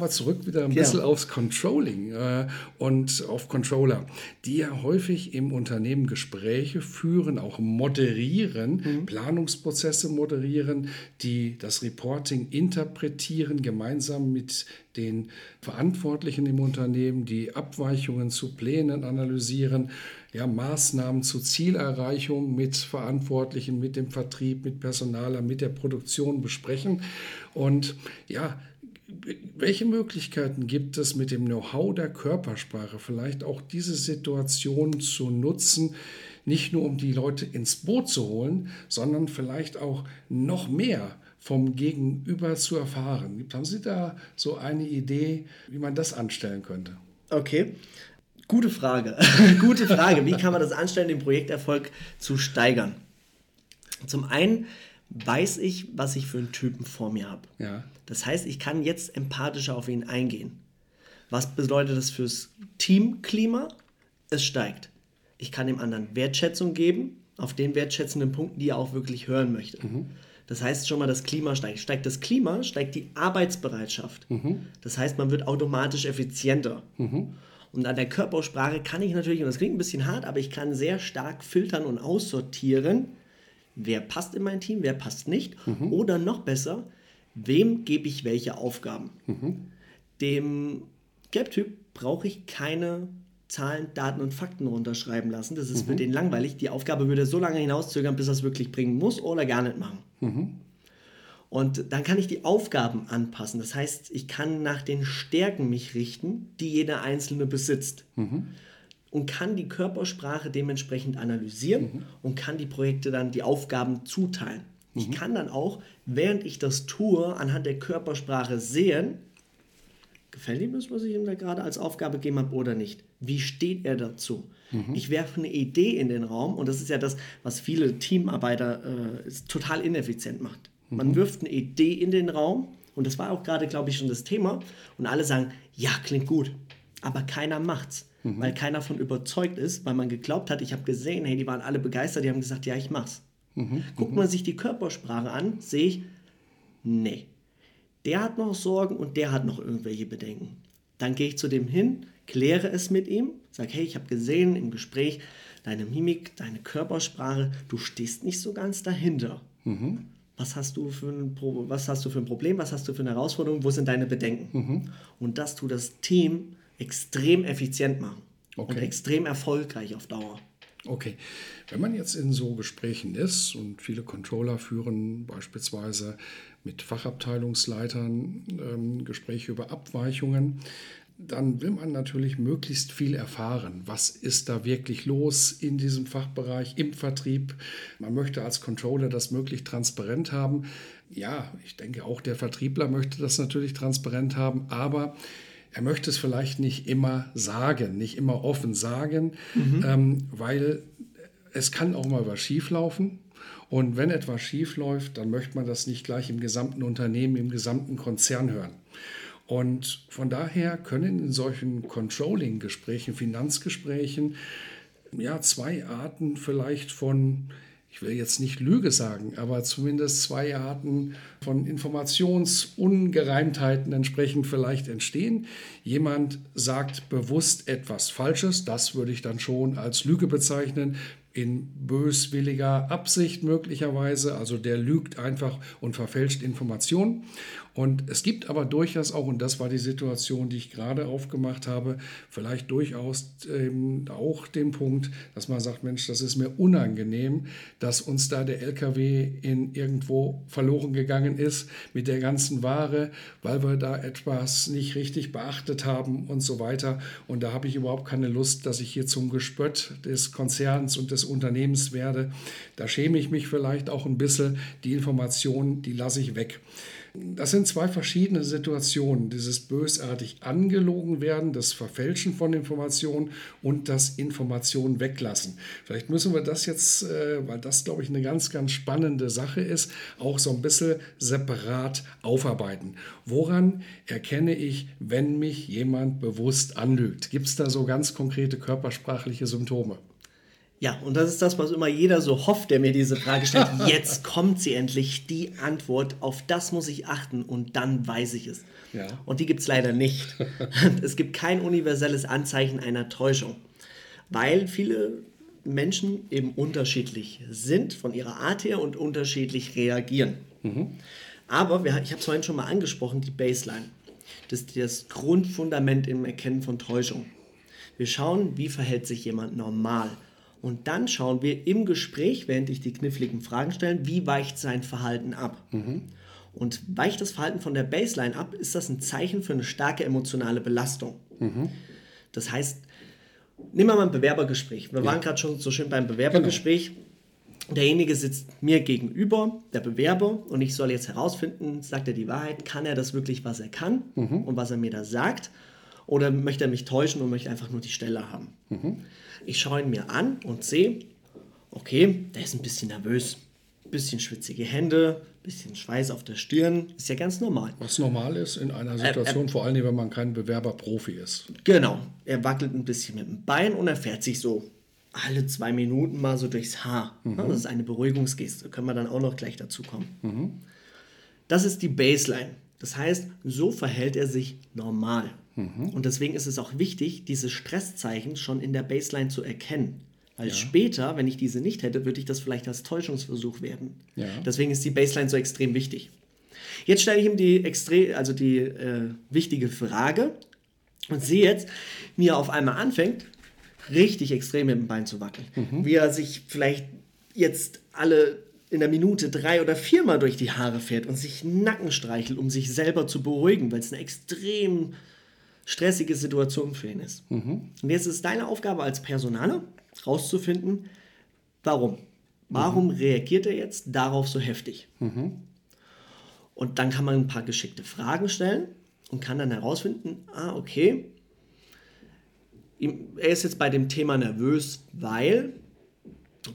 Aber zurück wieder ein bisschen aufs Controlling äh, und auf Controller, die ja häufig im Unternehmen Gespräche führen, auch moderieren, mhm. Planungsprozesse moderieren, die das Reporting interpretieren, gemeinsam mit den Verantwortlichen im Unternehmen, die Abweichungen zu Plänen analysieren, ja, Maßnahmen zur Zielerreichung mit Verantwortlichen, mit dem Vertrieb, mit Personaler, mit der Produktion besprechen. Und ja, welche Möglichkeiten gibt es mit dem Know-how der Körpersprache vielleicht auch diese Situation zu nutzen, nicht nur um die Leute ins Boot zu holen, sondern vielleicht auch noch mehr vom Gegenüber zu erfahren? Haben Sie da so eine Idee, wie man das anstellen könnte? Okay. Gute Frage. Gute Frage. Wie kann man das anstellen, den Projekterfolg zu steigern? Zum einen weiß ich, was ich für einen Typen vor mir habe. Ja. Das heißt, ich kann jetzt empathischer auf ihn eingehen. Was bedeutet das fürs Teamklima? Es steigt. Ich kann dem anderen Wertschätzung geben, auf den wertschätzenden Punkten, die er auch wirklich hören möchte. Mhm. Das heißt schon mal, das Klima steigt. Steigt das Klima, steigt die Arbeitsbereitschaft. Mhm. Das heißt, man wird automatisch effizienter. Mhm. Und an der Körpersprache kann ich natürlich, und das klingt ein bisschen hart, aber ich kann sehr stark filtern und aussortieren, wer passt in mein Team, wer passt nicht. Mhm. Oder noch besser, wem gebe ich welche Aufgaben. Mhm. Dem Gap-Typ brauche ich keine Zahlen, Daten und Fakten runterschreiben lassen. Das ist mhm. für den langweilig. Die Aufgabe würde so lange hinauszögern, bis er es wirklich bringen muss oder gar nicht machen. Mhm. Und dann kann ich die Aufgaben anpassen. Das heißt, ich kann nach den Stärken mich richten, die jeder Einzelne besitzt. Mhm und kann die Körpersprache dementsprechend analysieren mhm. und kann die Projekte dann, die Aufgaben zuteilen. Mhm. Ich kann dann auch, während ich das tue, anhand der Körpersprache sehen, gefällt ihm das, was ich ihm da gerade als Aufgabe gegeben habe oder nicht? Wie steht er dazu? Mhm. Ich werfe eine Idee in den Raum und das ist ja das, was viele Teamarbeiter äh, total ineffizient macht. Man mhm. wirft eine Idee in den Raum und das war auch gerade, glaube ich, schon das Thema und alle sagen, ja, klingt gut, aber keiner macht's mhm. weil keiner von überzeugt ist, weil man geglaubt hat, ich habe gesehen, hey, die waren alle begeistert, die haben gesagt, ja, ich mach's. Mhm. Guckt mhm. man sich die Körpersprache an, sehe ich, nee, der hat noch Sorgen und der hat noch irgendwelche Bedenken. Dann gehe ich zu dem hin, kläre es mit ihm, sage, hey, ich habe gesehen im Gespräch, deine Mimik, deine Körpersprache, du stehst nicht so ganz dahinter. Mhm. Was hast, du für ein was hast du für ein Problem, was hast du für eine Herausforderung, wo sind deine Bedenken? Mhm. Und das tut das Team extrem effizient machen okay. und extrem erfolgreich auf Dauer. Okay, wenn man jetzt in so Gesprächen ist und viele Controller führen beispielsweise mit Fachabteilungsleitern ähm, Gespräche über Abweichungen, dann will man natürlich möglichst viel erfahren. Was ist da wirklich los in diesem Fachbereich, im Vertrieb? Man möchte als Controller das möglichst transparent haben. Ja, ich denke auch der Vertriebler möchte das natürlich transparent haben, aber er möchte es vielleicht nicht immer sagen, nicht immer offen sagen, mhm. ähm, weil es kann auch mal was schieflaufen. Und wenn etwas schiefläuft, dann möchte man das nicht gleich im gesamten Unternehmen, im gesamten Konzern hören. Und von daher können in solchen Controlling-Gesprächen, Finanzgesprächen, ja, zwei Arten vielleicht von ich will jetzt nicht Lüge sagen, aber zumindest zwei Arten von Informationsungereimtheiten entsprechend vielleicht entstehen. Jemand sagt bewusst etwas Falsches, das würde ich dann schon als Lüge bezeichnen, in böswilliger Absicht möglicherweise, also der lügt einfach und verfälscht Informationen. Und es gibt aber durchaus auch, und das war die Situation, die ich gerade aufgemacht habe, vielleicht durchaus ähm, auch den Punkt, dass man sagt, Mensch, das ist mir unangenehm, dass uns da der LKW in irgendwo verloren gegangen ist mit der ganzen Ware, weil wir da etwas nicht richtig beachtet haben und so weiter. Und da habe ich überhaupt keine Lust, dass ich hier zum Gespött des Konzerns und des Unternehmens werde. Da schäme ich mich vielleicht auch ein bisschen. Die Informationen, die lasse ich weg. Das sind zwei verschiedene Situationen. Dieses bösartig angelogen werden, das Verfälschen von Informationen und das Informationen weglassen. Vielleicht müssen wir das jetzt, äh, weil das, glaube ich, eine ganz, ganz spannende Sache ist, auch so ein bisschen separat aufarbeiten. Woran erkenne ich, wenn mich jemand bewusst anlügt? Gibt es da so ganz konkrete körpersprachliche Symptome? Ja, und das ist das, was immer jeder so hofft, der mir diese Frage stellt. Jetzt kommt sie endlich, die Antwort. Auf das muss ich achten und dann weiß ich es. Ja. Und die gibt es leider nicht. es gibt kein universelles Anzeichen einer Täuschung, weil viele Menschen eben unterschiedlich sind von ihrer Art her und unterschiedlich reagieren. Mhm. Aber wir, ich habe es vorhin schon mal angesprochen, die Baseline. Das ist das Grundfundament im Erkennen von Täuschung. Wir schauen, wie verhält sich jemand normal und dann schauen wir im Gespräch, während ich die kniffligen Fragen stelle, wie weicht sein Verhalten ab. Mhm. Und weicht das Verhalten von der Baseline ab, ist das ein Zeichen für eine starke emotionale Belastung. Mhm. Das heißt, nehmen wir mal ein Bewerbergespräch. Wir ja. waren gerade schon so schön beim Bewerbergespräch. Genau. Derjenige sitzt mir gegenüber, der Bewerber, und ich soll jetzt herausfinden, sagt er die Wahrheit, kann er das wirklich, was er kann mhm. und was er mir da sagt, oder möchte er mich täuschen und möchte einfach nur die Stelle haben. Mhm. Ich schaue ihn mir an und sehe, okay, der ist ein bisschen nervös, ein bisschen schwitzige Hände, ein bisschen Schweiß auf der Stirn, ist ja ganz normal. Was normal ist in einer Situation, äh, äh, vor allem wenn man kein Bewerberprofi ist. Genau, er wackelt ein bisschen mit dem Bein und er fährt sich so alle zwei Minuten mal so durchs Haar. Mhm. Das ist eine Beruhigungsgeste, können wir dann auch noch gleich dazu kommen. Mhm. Das ist die Baseline. Das heißt, so verhält er sich normal. Mhm. Und deswegen ist es auch wichtig, diese Stresszeichen schon in der Baseline zu erkennen. Weil ja. später, wenn ich diese nicht hätte, würde ich das vielleicht als Täuschungsversuch werden. Ja. Deswegen ist die Baseline so extrem wichtig. Jetzt stelle ich ihm die, extrem, also die äh, wichtige Frage und sehe jetzt, wie er auf einmal anfängt, richtig extrem mit dem Bein zu wackeln. Mhm. Wie er sich vielleicht jetzt alle in der Minute drei oder viermal durch die Haare fährt und sich Nacken streichelt, um sich selber zu beruhigen, weil es eine extrem stressige Situation für ihn ist. Mhm. Und jetzt ist deine Aufgabe als Personaler, rauszufinden, warum. Warum mhm. reagiert er jetzt darauf so heftig? Mhm. Und dann kann man ein paar geschickte Fragen stellen und kann dann herausfinden, ah, okay, er ist jetzt bei dem Thema nervös, weil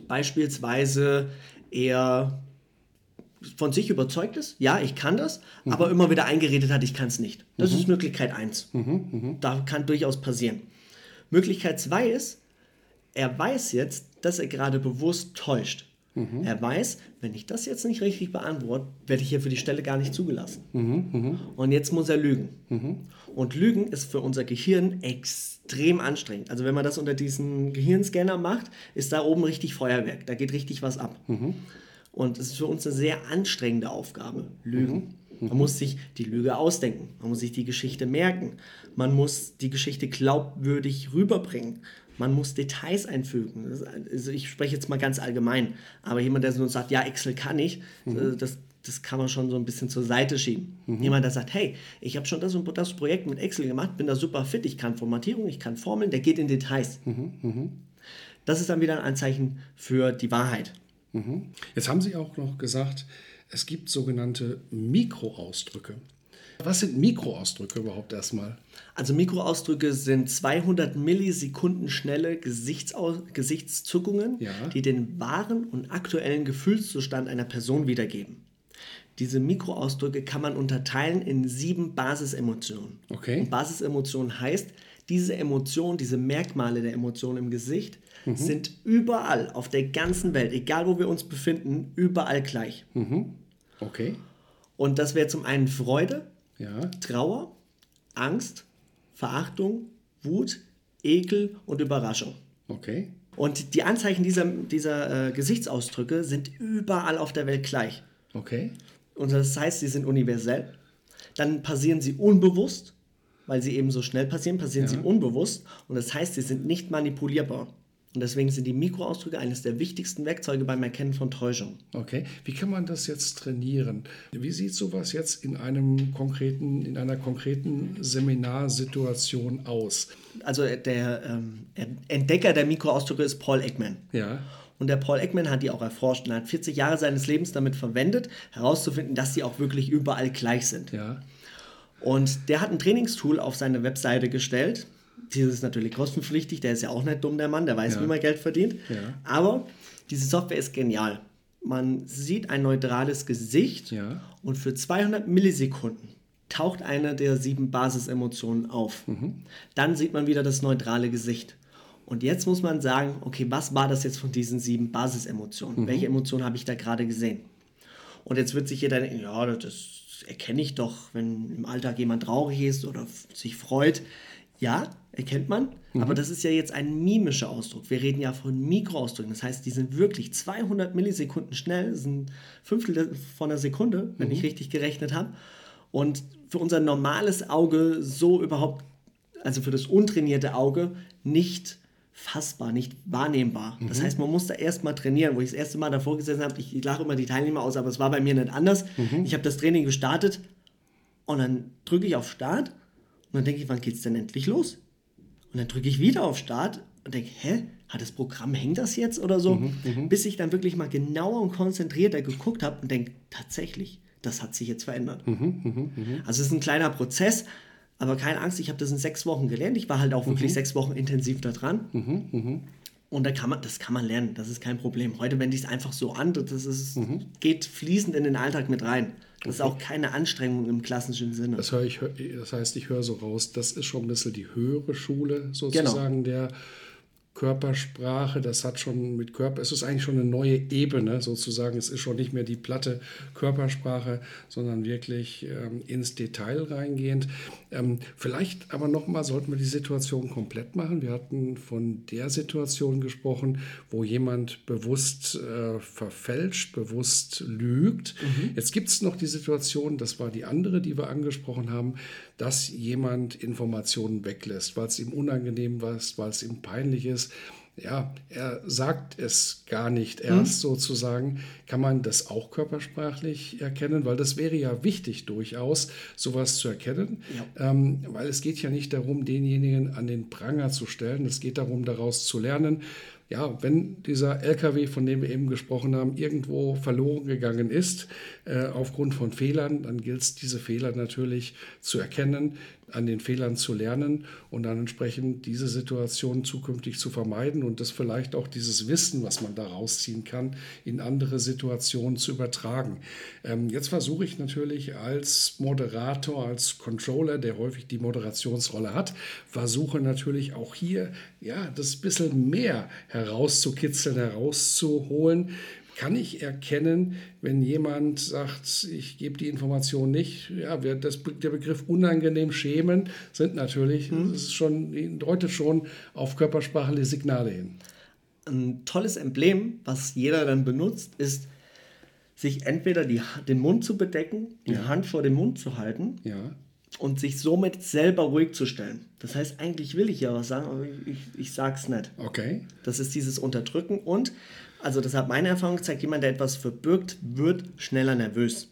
beispielsweise er von sich überzeugt ist, ja, ich kann das, mhm. aber immer wieder eingeredet hat, ich kann es nicht. Das mhm. ist Möglichkeit 1. Mhm, mhm. Da kann durchaus passieren. Möglichkeit 2 ist, er weiß jetzt, dass er gerade bewusst täuscht. Mhm. Er weiß, wenn ich das jetzt nicht richtig beantworte, werde ich hier für die Stelle gar nicht zugelassen. Mhm, Und jetzt muss er lügen. Und Lügen ist für unser Gehirn extrem anstrengend. Also wenn man das unter diesen Gehirnscanner macht, ist da oben richtig Feuerwerk. Da geht richtig was ab. Und es ist für uns eine sehr anstrengende Aufgabe, Lügen. Mhm. Man muss sich die Lüge ausdenken, man muss sich die Geschichte merken, man muss die Geschichte glaubwürdig rüberbringen, man muss Details einfügen. Also ich spreche jetzt mal ganz allgemein, aber jemand, der so sagt, ja, Excel kann ich, mhm. Äh, das, das kann man schon so ein bisschen zur Seite schieben. Mhm. Jemand, der sagt, hey, ich habe schon das und das Projekt mit Excel gemacht, bin da super fit, ich kann Formatierung, ich kann Formeln, der geht in Details. Mhm. mhm. Das ist dann wieder ein Anzeichen für die Wahrheit. Mhm. Jetzt haben Sie auch noch gesagt, es gibt sogenannte Mikroausdrücke. Was sind Mikroausdrücke überhaupt erstmal? Also Mikroausdrücke sind 200 Millisekunden schnelle Gesichtsau Gesichtszuckungen, ja. die den wahren und aktuellen Gefühlszustand einer Person wiedergeben. Diese Mikroausdrücke kann man unterteilen in sieben Basisemotionen. Okay. Und Basisemotion heißt, diese Emotionen, diese Merkmale der Emotionen im Gesicht mhm. sind überall auf der ganzen Welt, egal wo wir uns befinden, überall gleich. Mhm. Okay. Und das wäre zum einen Freude, ja. Trauer, Angst, Verachtung, Wut, Ekel und Überraschung. Okay. Und die Anzeichen dieser, dieser äh, Gesichtsausdrücke sind überall auf der Welt gleich. Okay. Und das heißt, sie sind universell. Dann passieren sie unbewusst, weil sie eben so schnell passieren, passieren ja. sie unbewusst. Und das heißt, sie sind nicht manipulierbar. Und deswegen sind die Mikroausdrücke eines der wichtigsten Werkzeuge beim Erkennen von Täuschung. Okay, wie kann man das jetzt trainieren? Wie sieht sowas jetzt in einem konkreten, in einer konkreten Seminarsituation aus? Also der ähm, Entdecker der Mikroausdrücke ist Paul Ekman. Ja. Und der Paul Ekman hat die auch erforscht und hat 40 Jahre seines Lebens damit verwendet, herauszufinden, dass sie auch wirklich überall gleich sind. Ja. Und der hat ein Trainingstool auf seine Webseite gestellt. Dieses ist natürlich kostenpflichtig, der ist ja auch nicht dumm, der Mann, der weiß, ja. wie man Geld verdient. Ja. Aber diese Software ist genial. Man sieht ein neutrales Gesicht ja. und für 200 Millisekunden taucht eine der sieben Basisemotionen auf. Mhm. Dann sieht man wieder das neutrale Gesicht. Und jetzt muss man sagen, okay, was war das jetzt von diesen sieben Basisemotionen? Mhm. Welche Emotionen habe ich da gerade gesehen? Und jetzt wird sich jeder denken, ja, das erkenne ich doch, wenn im Alltag jemand traurig ist oder sich freut. Ja, erkennt man, mhm. aber das ist ja jetzt ein mimischer Ausdruck. Wir reden ja von Mikroausdrücken. Das heißt, die sind wirklich 200 Millisekunden schnell, das sind Fünftel von einer Sekunde, wenn mhm. ich richtig gerechnet habe. Und für unser normales Auge so überhaupt, also für das untrainierte Auge, nicht fassbar, nicht wahrnehmbar. Mhm. Das heißt, man muss da erstmal trainieren. Wo ich das erste Mal davor gesessen habe, ich, lache immer die Teilnehmer aus, aber es war bei mir nicht anders. Mhm. Ich habe das Training gestartet und dann drücke ich auf Start und dann denke ich, wann geht es denn endlich los? Und dann drücke ich wieder auf Start und denke, hä, hat das Programm, hängt das jetzt oder so? Mhm, mhm. Bis ich dann wirklich mal genauer und konzentrierter geguckt habe und denke, tatsächlich, das hat sich jetzt verändert. Mhm, mhm, mhm. Also es ist ein kleiner Prozess, aber keine Angst, ich habe das in sechs Wochen gelernt. Ich war halt auch wirklich mhm. sechs Wochen intensiv da dran. Mhm, mhm. Und da kann man, das kann man lernen, das ist kein Problem. Heute wende ich es einfach so an, das ist, geht fließend in den Alltag mit rein. Das okay. ist auch keine Anstrengung im klassischen Sinne. Das, ich, das heißt, ich höre so raus, das ist schon ein bisschen die höhere Schule sozusagen genau. der Körpersprache, das hat schon mit Körper, es ist eigentlich schon eine neue Ebene sozusagen. Es ist schon nicht mehr die platte Körpersprache, sondern wirklich ähm, ins Detail reingehend. Ähm, vielleicht aber nochmal sollten wir die Situation komplett machen. Wir hatten von der Situation gesprochen, wo jemand bewusst äh, verfälscht, bewusst lügt. Mhm. Jetzt gibt es noch die Situation, das war die andere, die wir angesprochen haben, dass jemand Informationen weglässt, weil es ihm unangenehm war, weil es ihm peinlich ist. Ja, er sagt es gar nicht erst mhm. sozusagen. Kann man das auch körpersprachlich erkennen? Weil das wäre ja wichtig durchaus, sowas zu erkennen. Ja. Ähm, weil es geht ja nicht darum, denjenigen an den Pranger zu stellen. Es geht darum, daraus zu lernen ja, wenn dieser LKW, von dem wir eben gesprochen haben, irgendwo verloren gegangen ist äh, aufgrund von Fehlern, dann gilt es, diese Fehler natürlich zu erkennen, an den Fehlern zu lernen und dann entsprechend diese Situation zukünftig zu vermeiden und das vielleicht auch dieses Wissen, was man da rausziehen kann, in andere Situationen zu übertragen. Ähm, jetzt versuche ich natürlich als Moderator, als Controller, der häufig die Moderationsrolle hat, versuche natürlich auch hier ja das bisschen mehr herauszukitzeln, herauszuholen kann ich erkennen, wenn jemand sagt, ich gebe die Information nicht. Ja, das, der Begriff unangenehm schämen sind natürlich, mhm. das ist schon, deutet schon auf körpersprachliche Signale hin. Ein tolles Emblem, was jeder dann benutzt, ist, sich entweder die, den Mund zu bedecken, die ja. Hand vor dem Mund zu halten ja. Und sich somit selber ruhig zu stellen. Das heißt, eigentlich will ich ja was sagen, aber ich, ich, es nicht. Okay. Das ist dieses Unterdrücken und also das hat meine Erfahrung gezeigt, jemand, der etwas verbirgt, wird schneller nervös.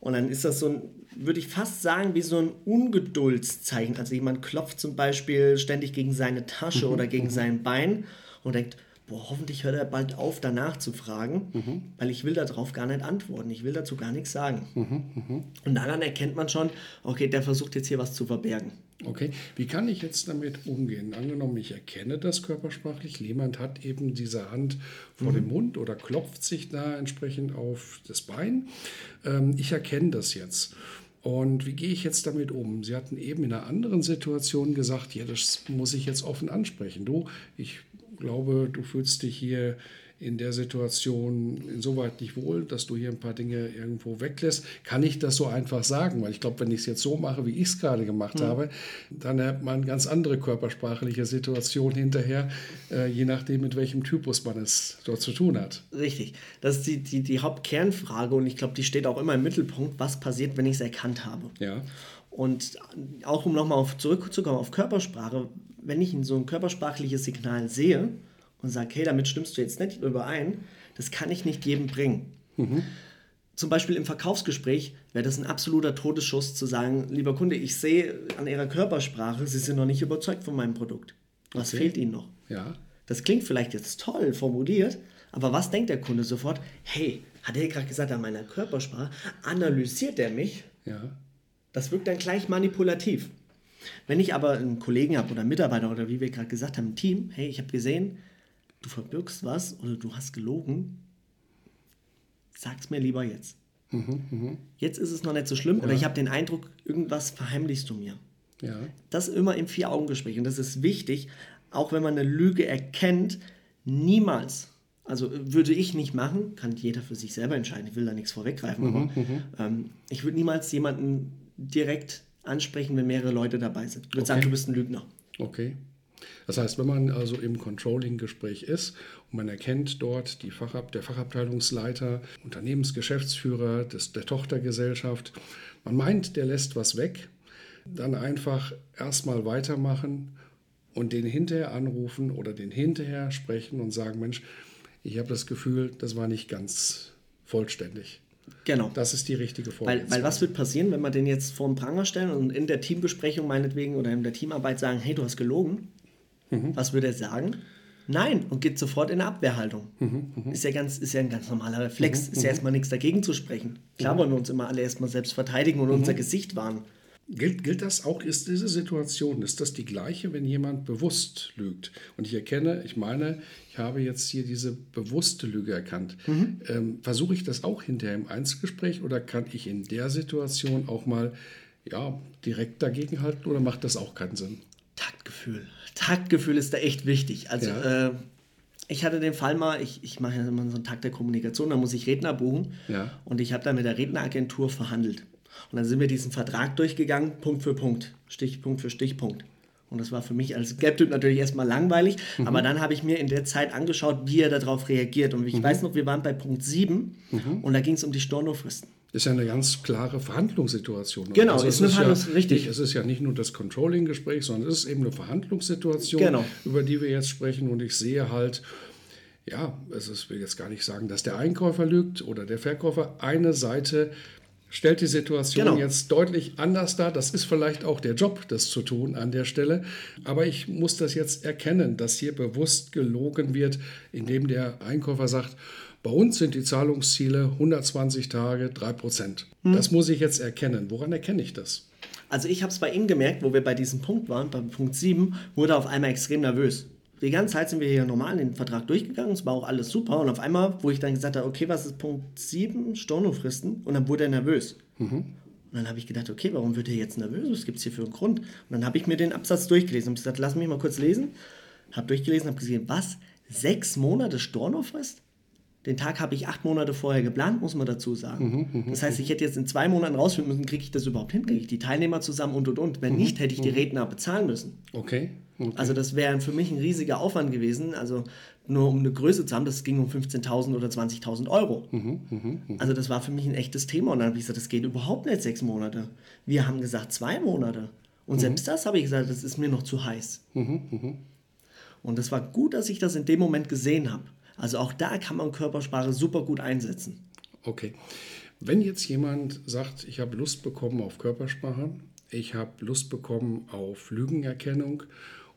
Und dann ist das so ein, würde ich fast sagen, wie so ein Ungeduldszeichen. Also jemand klopft zum Beispiel ständig gegen seine Tasche mhm. oder gegen mhm. sein Bein und denkt, boah, hoffentlich hört er bald auf, danach zu fragen, mhm. weil ich will darauf gar nicht antworten. Ich will dazu gar nichts sagen. Mhm. mhm. Und daran erkennt man schon, okay, der versucht jetzt hier was zu verbergen. Okay, wie kann ich jetzt damit umgehen? Angenommen, ich erkenne das körpersprachlich, jemand hat eben diese Hand vor mhm. dem Mund oder klopft sich da entsprechend auf das Bein. Ähm, ich erkenne das jetzt. Und wie gehe ich jetzt damit um? Sie hatten eben in einer anderen Situation gesagt, ja, das muss ich jetzt offen ansprechen. Du, ich glaube, du fühlst dich hier in der Situation insoweit nicht wohl, dass du hier ein paar Dinge irgendwo weglässt. Kann ich das so einfach sagen? Weil ich glaube, wenn ich es jetzt so mache, wie ich es gerade gemacht mhm. habe, dann hat man ganz andere körpersprachliche Situationen hinterher, äh, je nachdem, mit welchem Typus man es dort zu tun hat. Richtig. Das ist die, die, die Hauptkernfrage und ich glaube, die steht auch immer im Mittelpunkt. Was passiert, wenn ich es erkannt habe? Ja. Und auch um nochmal zurückzukommen auf Körpersprache, wenn ich so ein körpersprachliches Signal sehe und sage, hey, damit stimmst du jetzt nicht überein, das kann ich nicht jedem bringen. Mhm. Zum Beispiel im Verkaufsgespräch wäre das ein absoluter Todesschuss zu sagen, lieber Kunde, ich sehe an Ihrer Körpersprache, Sie sind noch nicht überzeugt von meinem Produkt. Was okay. fehlt Ihnen noch? Ja. Das klingt vielleicht jetzt toll formuliert, aber was denkt der Kunde sofort? Hey, hat er gerade gesagt, an meiner Körpersprache analysiert er mich? Ja. Das wirkt dann gleich manipulativ. Wenn ich aber einen Kollegen habe oder einen Mitarbeiter oder wie wir gerade gesagt haben, ein Team, hey, ich habe gesehen, du verbirgst was oder du hast gelogen, sag's mir lieber jetzt. Mhm, mh. Jetzt ist es noch nicht so schlimm ja. oder ich habe den Eindruck, irgendwas verheimlichst du mir. Ja. Das immer im Vier-Augen-Gespräch und das ist wichtig, auch wenn man eine Lüge erkennt, niemals, also würde ich nicht machen, kann jeder für sich selber entscheiden, ich will da nichts vorweggreifen, mhm, aber mhm. ähm, ich würde niemals jemanden direkt ansprechen, wenn mehrere Leute dabei sind. Ich würde okay. sagen, du bist ein Lügner. Okay. Das heißt, wenn man also im Controlling-Gespräch ist und man erkennt dort die Fachabteilung, der Fachabteilungsleiter, Unternehmensgeschäftsführer des, der Tochtergesellschaft, man meint, der lässt was weg, dann einfach erstmal weitermachen und den hinterher anrufen oder den hinterher sprechen und sagen, Mensch, ich habe das Gefühl, das war nicht ganz vollständig. Genau. Das ist die richtige Form. Weil, weil was wird passieren, wenn wir den jetzt vor den Pranger stellen und in der Teambesprechung meinetwegen oder in der Teamarbeit sagen, hey, du hast gelogen? Mhm. Was würde er sagen? Nein und geht sofort in eine Abwehrhaltung. Mhm, mh. ist, ja ganz, ist ja ein ganz normaler Reflex. Mhm, ist ja erstmal nichts dagegen zu sprechen. Klar wollen wir uns immer alle erstmal selbst verteidigen und unser Gesicht wahren. Gilt, gilt das auch, ist diese Situation, ist das die gleiche, wenn jemand bewusst lügt? Und ich erkenne, ich meine, ich habe jetzt hier diese bewusste Lüge erkannt. Mhm. Ähm, Versuche ich das auch hinterher im Einzelgespräch oder kann ich in der Situation auch mal ja, direkt dagegenhalten oder macht das auch keinen Sinn? Taktgefühl. Taktgefühl ist da echt wichtig. Also ja. äh, ich hatte den Fall mal, ich, ich mache ja immer so einen Takt der Kommunikation, da muss ich Redner buchen ja. und ich habe da mit der Redneragentur verhandelt. Und dann sind wir diesen Vertrag durchgegangen, Punkt für Punkt, Stichpunkt für Stichpunkt. Und das war für mich als Gap-Typ natürlich erstmal langweilig, mhm. aber dann habe ich mir in der Zeit angeschaut, wie er darauf reagiert. Und ich mhm. weiß noch, wir waren bei Punkt 7 mhm. und da ging es um die Stornofristen. Das ist ja eine ganz klare Verhandlungssituation. Genau, also ist eine Verhandlungs ja richtig. es ist ja nicht nur das Controlling-Gespräch, sondern es ist eben eine Verhandlungssituation, genau. über die wir jetzt sprechen. Und ich sehe halt, ja, es ist, will jetzt gar nicht sagen, dass der Einkäufer lügt oder der Verkäufer. Eine Seite stellt die Situation genau. jetzt deutlich anders dar. Das ist vielleicht auch der Job, das zu tun an der Stelle. Aber ich muss das jetzt erkennen, dass hier bewusst gelogen wird, indem der Einkäufer sagt, bei uns sind die Zahlungsziele 120 Tage, 3 Prozent. Hm. Das muss ich jetzt erkennen. Woran erkenne ich das? Also ich habe es bei ihm gemerkt, wo wir bei diesem Punkt waren, bei Punkt 7, wurde er auf einmal extrem nervös die ganze Zeit sind wir hier normal in den Vertrag durchgegangen, es war auch alles super. Und auf einmal, wo ich dann gesagt habe, okay, was ist Punkt 7, Stornofristen? Und dann wurde er nervös. Mhm. Und dann habe ich gedacht, okay, warum wird er jetzt nervös? Was gibt es hier für einen Grund? Und dann habe ich mir den Absatz durchgelesen und gesagt, lass mich mal kurz lesen. Habe durchgelesen, habe gesehen, was? Sechs Monate Stornofrist? Den Tag habe ich acht Monate vorher geplant, muss man dazu sagen. Mhm, mhm das heißt, ich hätte jetzt in zwei Monaten rausfinden müssen, kriege ich das überhaupt hin? Kriege ich die Teilnehmer zusammen und und und? Wenn mhm, nicht, hätte ich die mhm. Redner bezahlen müssen. Okay. Okay. Also das wäre für mich ein riesiger Aufwand gewesen. Also nur um eine Größe zu haben, das ging um 15.000 oder 20.000 Euro. Mhm, mh, mh. Also das war für mich ein echtes Thema. Und dann habe ich gesagt, das geht überhaupt nicht sechs Monate. Wir haben gesagt zwei Monate. Und mhm. selbst das habe ich gesagt, das ist mir noch zu heiß. Mhm. Und das war gut, dass ich das in dem Moment gesehen habe. Also auch da kann man Körpersprache super gut einsetzen. Okay. Wenn jetzt jemand sagt, ich habe Lust bekommen auf Körpersprache, ich habe Lust bekommen auf Lügenerkennung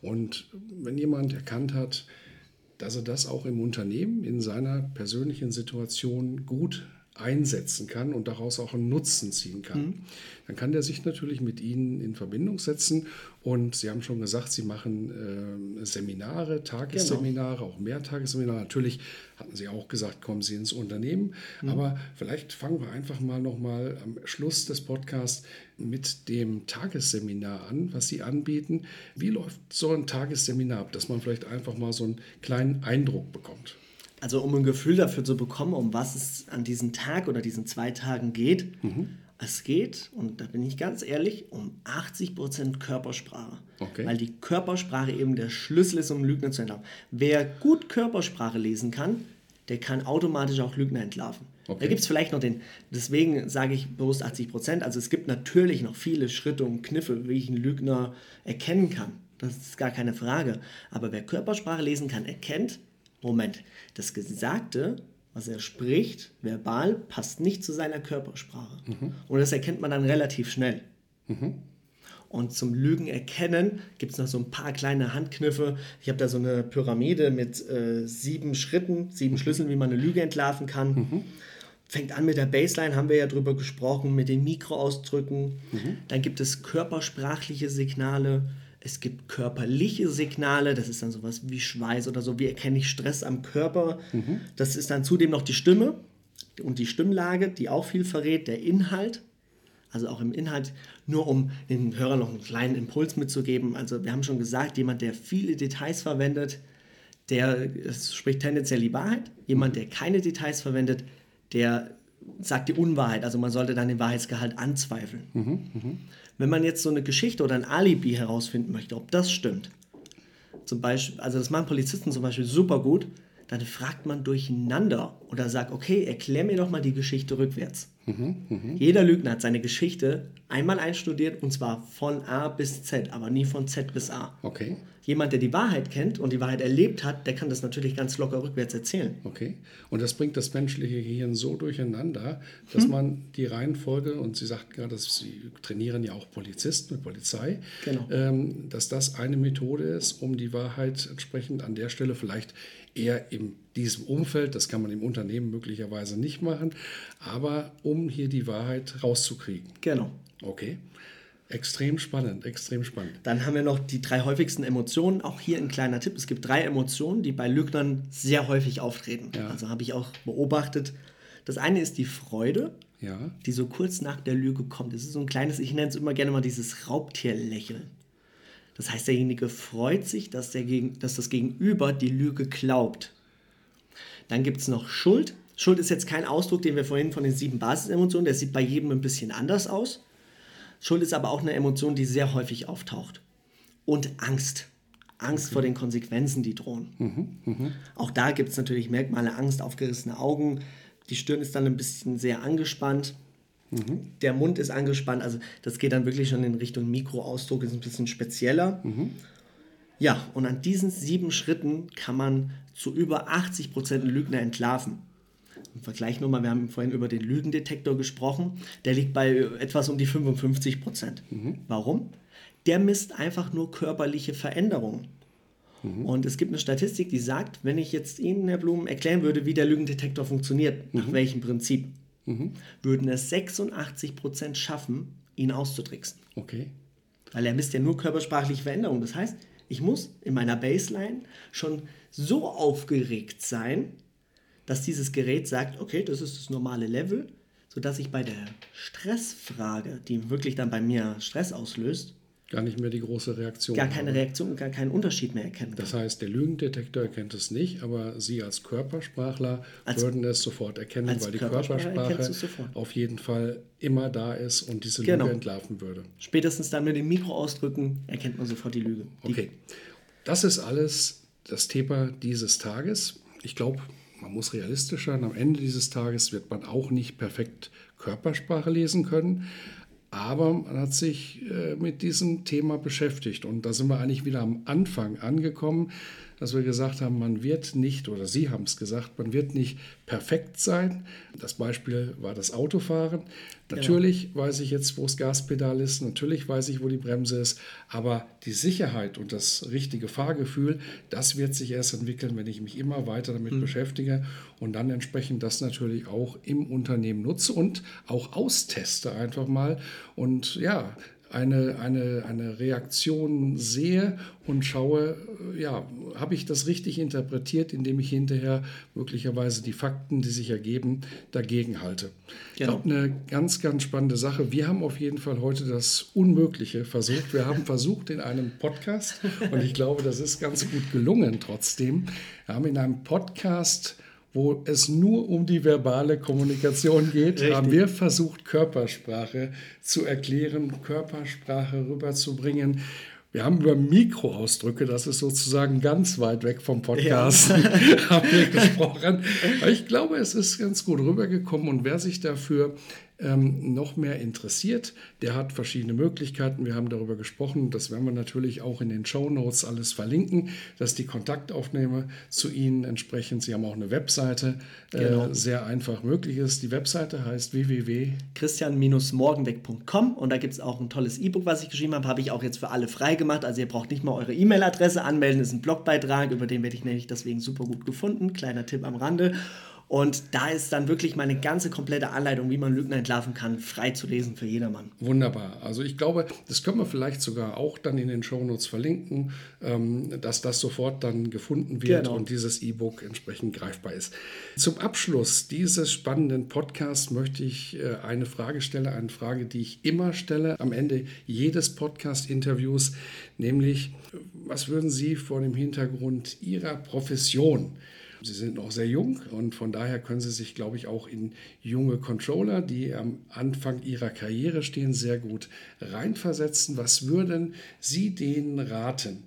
und wenn jemand erkannt hat, dass er das auch im Unternehmen in seiner persönlichen Situation gut einsetzen kann und daraus auch einen Nutzen ziehen kann, mhm. dann kann der sich natürlich mit Ihnen in Verbindung setzen. Und Sie haben schon gesagt, Sie machen äh, Seminare, Tagesseminare, genau. auch Mehrtagesseminare. Natürlich hatten Sie auch gesagt, kommen Sie ins Unternehmen. Mhm. Aber vielleicht fangen wir einfach mal nochmal am Schluss des Podcasts mit dem Tagesseminar an, was Sie anbieten. Wie läuft so ein Tagesseminar ab, dass man vielleicht einfach mal so einen kleinen Eindruck bekommt? Also um ein Gefühl dafür zu bekommen, um was es an diesem Tag oder diesen zwei Tagen geht, mhm. es geht, und da bin ich ganz ehrlich, um 80% Körpersprache. Okay. Weil die Körpersprache eben der Schlüssel ist, um Lügner zu entlarven. Wer gut Körpersprache lesen kann, der kann automatisch auch Lügner entlarven. Okay. Da gibt es vielleicht noch den, deswegen sage ich bewusst 80 Prozent. Also es gibt natürlich noch viele Schritte und Kniffe, wie ich einen Lügner erkennen kann. Das ist gar keine Frage. Aber wer Körpersprache lesen kann, erkennt, Moment, das Gesagte, was er spricht, verbal, passt nicht zu seiner Körpersprache. Mhm. Und das erkennt man dann relativ schnell. Mhm. Und zum Lügen erkennen gibt es noch so ein paar kleine Handkniffe. Ich habe da so eine Pyramide mit äh, sieben Schritten, sieben Schlüsseln, wie man eine Lüge entlarven kann. Mhm. Fängt an mit der Baseline, haben wir ja drüber gesprochen, mit den Mikroausdrücken. Mhm. Dann gibt es körpersprachliche Signale. Es gibt körperliche Signale, das ist dann sowas wie Schweiß oder so. Wie erkenne ich Stress am Körper? Mhm. Das ist dann zudem noch die Stimme und die Stimmlage, die auch viel verrät, der Inhalt also auch im Inhalt, nur um den Hörern noch einen kleinen Impuls mitzugeben. Also wir haben schon gesagt, jemand, der viele Details verwendet, der spricht tendenziell die Wahrheit. Jemand, der keine Details verwendet, der sagt die Unwahrheit. Also man sollte dann den Wahrheitsgehalt anzweifeln. Mhm, mh. Wenn man jetzt so eine Geschichte oder ein Alibi herausfinden möchte, ob das stimmt, zum Beispiel, also das machen Polizisten zum Beispiel super gut, dann fragt man durcheinander oder sagt, okay, erklär mir doch mal die Geschichte rückwärts. Mhm, mh. Jeder Lügner hat seine Geschichte einmal einstudiert und zwar von A bis Z, aber nie von Z bis A. Okay. Jemand, der die Wahrheit kennt und die Wahrheit erlebt hat, der kann das natürlich ganz locker rückwärts erzählen. Okay. Und das bringt das menschliche Gehirn so durcheinander, dass hm. man die Reihenfolge, und Sie sagten gerade, dass Sie trainieren ja auch Polizisten mit Polizei, genau. ähm, dass das eine Methode ist, um die Wahrheit entsprechend an der Stelle vielleicht eher in diesem Umfeld, das kann man im Unternehmen möglicherweise nicht machen, aber um hier die Wahrheit rauszukriegen. Genau. Okay. Extrem spannend, extrem spannend. Dann haben wir noch die drei häufigsten Emotionen. Auch hier ein kleiner Tipp. Es gibt drei Emotionen, die bei Lügnern sehr häufig auftreten. Ja. Also habe ich auch beobachtet. Das eine ist die Freude, ja. die so kurz nach der Lüge kommt. Das ist so ein kleines, ich nenne es immer gerne mal dieses Raubtierlächeln. Das heißt, derjenige freut sich, dass, der, dass das Gegenüber die Lüge glaubt. Dann gibt es noch Schuld. Schuld ist jetzt kein Ausdruck, den wir vorhin von den sieben Basisemotionen, der sieht bei jedem ein bisschen anders aus. Schuld ist aber auch eine Emotion, die sehr häufig auftaucht. Und Angst. Angst okay. vor den Konsequenzen, die drohen. Mhm, mh. Auch da gibt es natürlich Merkmale, Angst, aufgerissene Augen. Die Stirn ist dann ein bisschen sehr angespannt. Mhm. Der Mund ist angespannt. Also das geht dann wirklich schon in Richtung Mikroausdruck, ist ein bisschen spezieller. Mhm. Ja, und an diesen sieben Schritten kann man zu über 80 Prozent Lügner entlarven. Im Vergleich nochmal, wir haben vorhin über den Lügendetektor gesprochen, der liegt bei etwas um die 55 Prozent. Mhm. Warum? Der misst einfach nur körperliche Veränderungen. Mhm. Und es gibt eine Statistik, die sagt, wenn ich jetzt Ihnen, Herr Blum, erklären würde, wie der Lügendetektor funktioniert, mhm. nach welchem Prinzip, mhm. würden es 86 Prozent schaffen, ihn auszutricksen. Okay. Weil er misst ja nur körpersprachliche Veränderungen. Das heißt, ich muss in meiner Baseline schon so aufgeregt sein, dass dieses Gerät sagt, okay, das ist das normale Level, sodass ich bei der Stressfrage, die wirklich dann bei mir Stress auslöst, gar nicht mehr die große Reaktion. Gar keine Reaktion, gar keinen Unterschied mehr erkennen. Das heißt, der Lügendetektor erkennt es nicht, aber Sie als Körpersprachler als, würden es sofort erkennen, weil die Körpersprache auf jeden Fall immer da ist und diese genau. Lüge entlarven würde. Spätestens dann mit den Mikroausdrücken erkennt man sofort die Lüge. Die okay, das ist alles das Thema dieses Tages. Ich glaube, man muss realistisch sein. Am Ende dieses Tages wird man auch nicht perfekt Körpersprache lesen können. Aber man hat sich äh, mit diesem Thema beschäftigt. Und da sind wir eigentlich wieder am Anfang angekommen dass wir gesagt haben, man wird nicht, oder Sie haben es gesagt, man wird nicht perfekt sein. Das Beispiel war das Autofahren. Natürlich genau. weiß ich jetzt, wo das Gaspedal ist, natürlich weiß ich, wo die Bremse ist, aber die Sicherheit und das richtige Fahrgefühl, das wird sich erst entwickeln, wenn ich mich immer weiter damit mhm. beschäftige und dann entsprechend das natürlich auch im Unternehmen nutze und auch austeste einfach mal. Und ja, eine, eine, eine Reaktion sehe und schaue, ja, habe ich das richtig interpretiert, indem ich hinterher möglicherweise die Fakten, die sich ergeben, dagegen halte. Genau. Ich glaube, eine ganz, ganz spannende Sache. Wir haben auf jeden Fall heute das Unmögliche versucht. Wir haben versucht in einem Podcast, und ich glaube, das ist ganz gut gelungen trotzdem, wir haben in einem Podcast wo es nur um die verbale Kommunikation geht, Richtig. haben wir versucht, Körpersprache zu erklären, Körpersprache rüberzubringen. Wir haben über Mikroausdrücke, das ist sozusagen ganz weit weg vom Podcast, ja. haben wir gesprochen. ich glaube, es ist ganz gut rübergekommen und wer sich dafür ähm, noch mehr interessiert, der hat verschiedene Möglichkeiten. Wir haben darüber gesprochen. Das werden wir natürlich auch in den Show Notes alles verlinken, dass die Kontaktaufnahme zu Ihnen entsprechend. Sie haben auch eine Webseite, äh, genau. äh, sehr einfach möglich ist. Die Webseite heißt www.christian-morgenweg.com und da gibt es auch ein tolles E-Book, was ich geschrieben habe. Habe ich auch jetzt für alle freigemacht. Also ihr braucht nicht mal eure E-Mail-Adresse anmelden. Das ist ein Blogbeitrag, über den werde ich nämlich deswegen super gut gefunden. Kleiner Tipp am Rande. Und da ist dann wirklich meine ganze komplette Anleitung, wie man Lügen entlarven kann, frei zu lesen für jedermann. Wunderbar. Also ich glaube, das können wir vielleicht sogar auch dann in den Shownotes verlinken, ähm, dass das sofort dann gefunden wird genau. und dieses E-Book entsprechend greifbar ist. Zum Abschluss dieses spannenden Podcasts möchte ich äh, eine Frage stellen, eine Frage, die ich immer stelle am Ende jedes Podcast-Interviews, nämlich, was würden Sie vor dem Hintergrund Ihrer Profession Sie sind noch sehr jung und von daher können Sie sich, glaube ich, auch in junge Controller, die am Anfang ihrer Karriere stehen, sehr gut reinversetzen. Was würden Sie denen raten?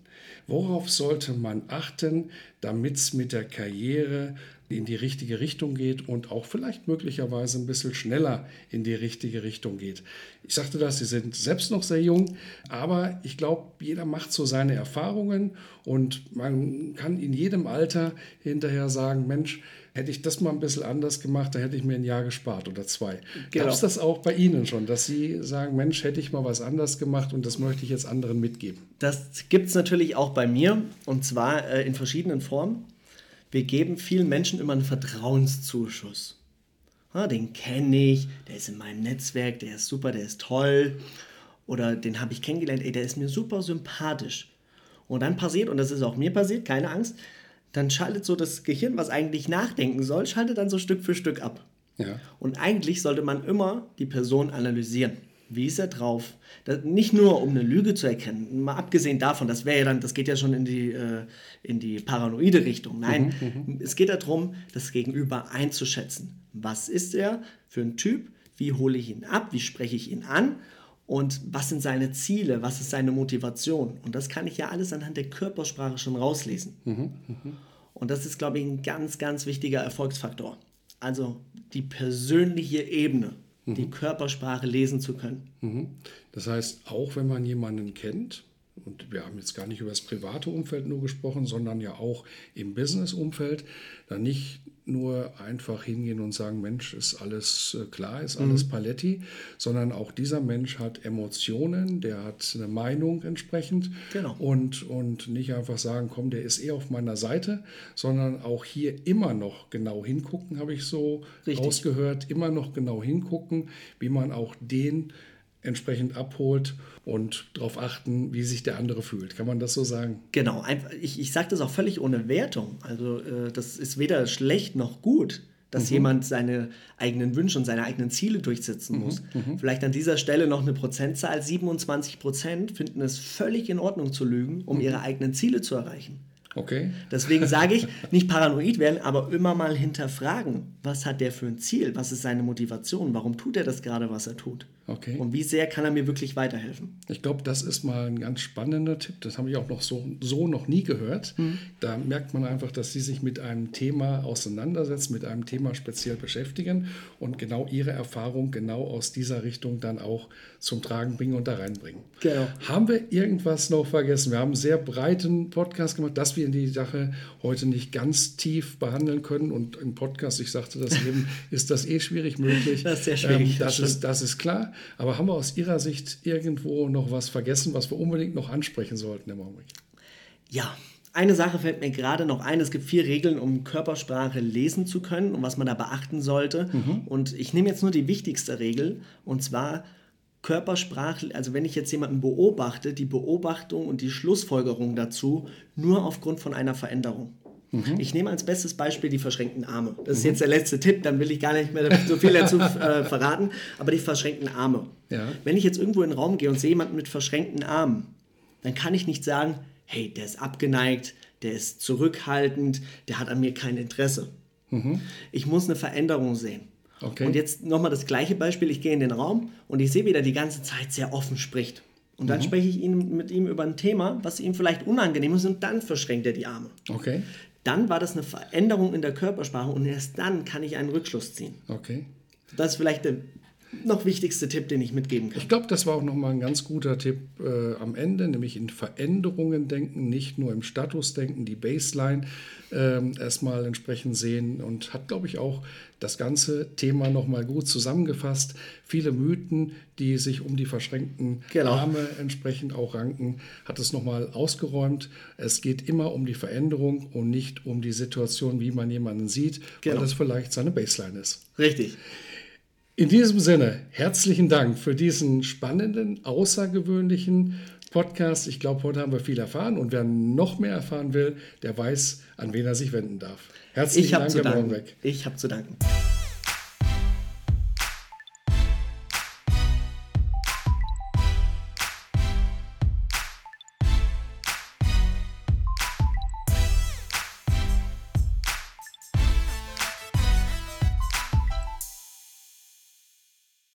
Worauf sollte man achten, damit es mit der Karriere in die richtige Richtung geht und auch vielleicht möglicherweise ein bisschen schneller in die richtige Richtung geht. Ich sagte das, Sie sind selbst noch sehr jung, aber ich glaube, jeder macht so seine Erfahrungen und man kann in jedem Alter hinterher sagen, Mensch, hätte ich das mal ein bisschen anders gemacht, da hätte ich mir ein Jahr gespart oder zwei. Genau. Gab es das auch bei Ihnen schon, dass Sie sagen, Mensch, hätte ich mal was anders gemacht und das möchte ich jetzt anderen mitgeben? Das gibt es natürlich auch bei mir und zwar äh, in verschiedenen Formen wir geben vielen Menschen immer einen Vertrauenszuschuss. Ja, den kenne ich, der ist in meinem Netzwerk, der ist super, der ist toll. Oder den habe ich kennengelernt, ey, der ist mir super sympathisch. Und dann passiert, und das ist auch mir passiert, keine Angst, dann schaltet so das Gehirn, was eigentlich nachdenken soll, schaltet dann so Stück für Stück ab. Ja. Und eigentlich sollte man immer die Person analysieren. Wie ist er drauf? Das, nicht nur, um eine Lüge zu erkennen, mal abgesehen davon, das wäre ja dann, das geht ja schon in die, äh, in die paranoide Richtung. Nein, mhm, mhm, es geht darum, das Gegenüber einzuschätzen. Was ist er für ein Typ? Wie hole ich ihn ab? Wie spreche ich ihn an? Und was sind seine Ziele? Was ist seine Motivation? Und das kann ich ja alles anhand der Körpersprache schon rauslesen. Mhm, mh. Und das ist, glaube ich, ein ganz, ganz wichtiger Erfolgsfaktor. Also die persönliche Ebene mhm. die Körpersprache lesen zu können. Mhm. Das heißt, auch wenn man jemanden kennt, und wir haben jetzt gar nicht über das private Umfeld nur gesprochen, sondern ja auch im Business-Umfeld, dann nicht nur einfach hingehen und sagen, Mensch, ist alles äh, klar, ist alles mhm. Paletti, sondern auch dieser Mensch hat Emotionen, der hat eine Meinung entsprechend genau. und, und nicht einfach sagen, komm, der ist eh auf meiner Seite, sondern auch hier immer noch genau hingucken, habe ich so Richtig. rausgehört, immer noch genau hingucken, wie man auch den entsprechend abholt und darauf achten, wie sich der andere fühlt. Kann man das so sagen? Genau, ich, ich sage das auch völlig ohne Wertung. Also äh, das ist weder schlecht noch gut, dass mhm. jemand seine eigenen Wünsche und seine eigenen Ziele durchsetzen mhm. muss. Mhm. Vielleicht an dieser Stelle noch eine Prozentzahl. 27 Prozent finden es völlig in Ordnung zu lügen, um mhm. ihre eigenen Ziele zu erreichen. Okay. Deswegen sage ich, nicht paranoid werden, aber immer mal hinterfragen, was hat der für ein Ziel, was ist seine Motivation, warum tut er das gerade, was er tut. Okay. Und wie sehr kann er mir wirklich weiterhelfen? Ich glaube, das ist mal ein ganz spannender Tipp. Das habe ich auch noch so, so noch nie gehört. Mhm. Da merkt man einfach, dass Sie sich mit einem Thema auseinandersetzen, mit einem Thema speziell beschäftigen und genau Ihre Erfahrung genau aus dieser Richtung dann auch zum Tragen bringen und da reinbringen. Genau. Haben wir irgendwas noch vergessen? Wir haben einen sehr breiten Podcast gemacht, dass wir in die Sache heute nicht ganz tief behandeln können. Und im Podcast, ich sagte das eben, ist das eh schwierig möglich. Das ist sehr schwierig. Ähm, das, das, ist, das ist klar. Aber haben wir aus Ihrer Sicht irgendwo noch was vergessen, was wir unbedingt noch ansprechen sollten im Augenblick? Ja, eine Sache fällt mir gerade noch ein. Es gibt vier Regeln, um Körpersprache lesen zu können und was man da beachten sollte. Mhm. Und ich nehme jetzt nur die wichtigste Regel und zwar Körpersprache, also wenn ich jetzt jemanden beobachte, die Beobachtung und die Schlussfolgerung dazu nur aufgrund von einer Veränderung. Mhm. Ich nehme als bestes Beispiel die verschränkten Arme. Das ist mhm. jetzt der letzte Tipp, dann will ich gar nicht mehr so viel dazu äh, verraten, aber die verschränkten Arme. Ja. Wenn ich jetzt irgendwo in den Raum gehe und sehe jemanden mit verschränkten Armen, dann kann ich nicht sagen, hey, der ist abgeneigt, der ist zurückhaltend, der hat an mir kein Interesse. Mhm. Ich muss eine Veränderung sehen. Okay. Und jetzt nochmal das gleiche Beispiel. Ich gehe in den Raum und ich sehe, wie er die ganze Zeit sehr offen spricht. Und dann mhm. spreche ich ihn, mit ihm über ein Thema, was ihm vielleicht unangenehm ist, und dann verschränkt er die Arme. Okay. Dann war das eine Veränderung in der Körpersprache und erst dann kann ich einen Rückschluss ziehen. Okay. Das ist vielleicht der noch wichtigste Tipp, den ich mitgeben kann. Ich glaube, das war auch nochmal ein ganz guter Tipp äh, am Ende, nämlich in Veränderungen denken, nicht nur im Status denken, die Baseline äh, erstmal entsprechend sehen und hat, glaube ich, auch das ganze Thema nochmal gut zusammengefasst. Viele Mythen, die sich um die verschränkten genau. Arme entsprechend auch ranken, hat es nochmal ausgeräumt. Es geht immer um die Veränderung und nicht um die Situation, wie man jemanden sieht, genau. weil das vielleicht seine Baseline ist. Richtig. In diesem Sinne, herzlichen Dank für diesen spannenden, außergewöhnlichen Podcast. Ich glaube, heute haben wir viel erfahren und wer noch mehr erfahren will, der weiß, an wen er sich wenden darf. Herzlichen Dank, Herr Morgenweg. Ich habe zu danken.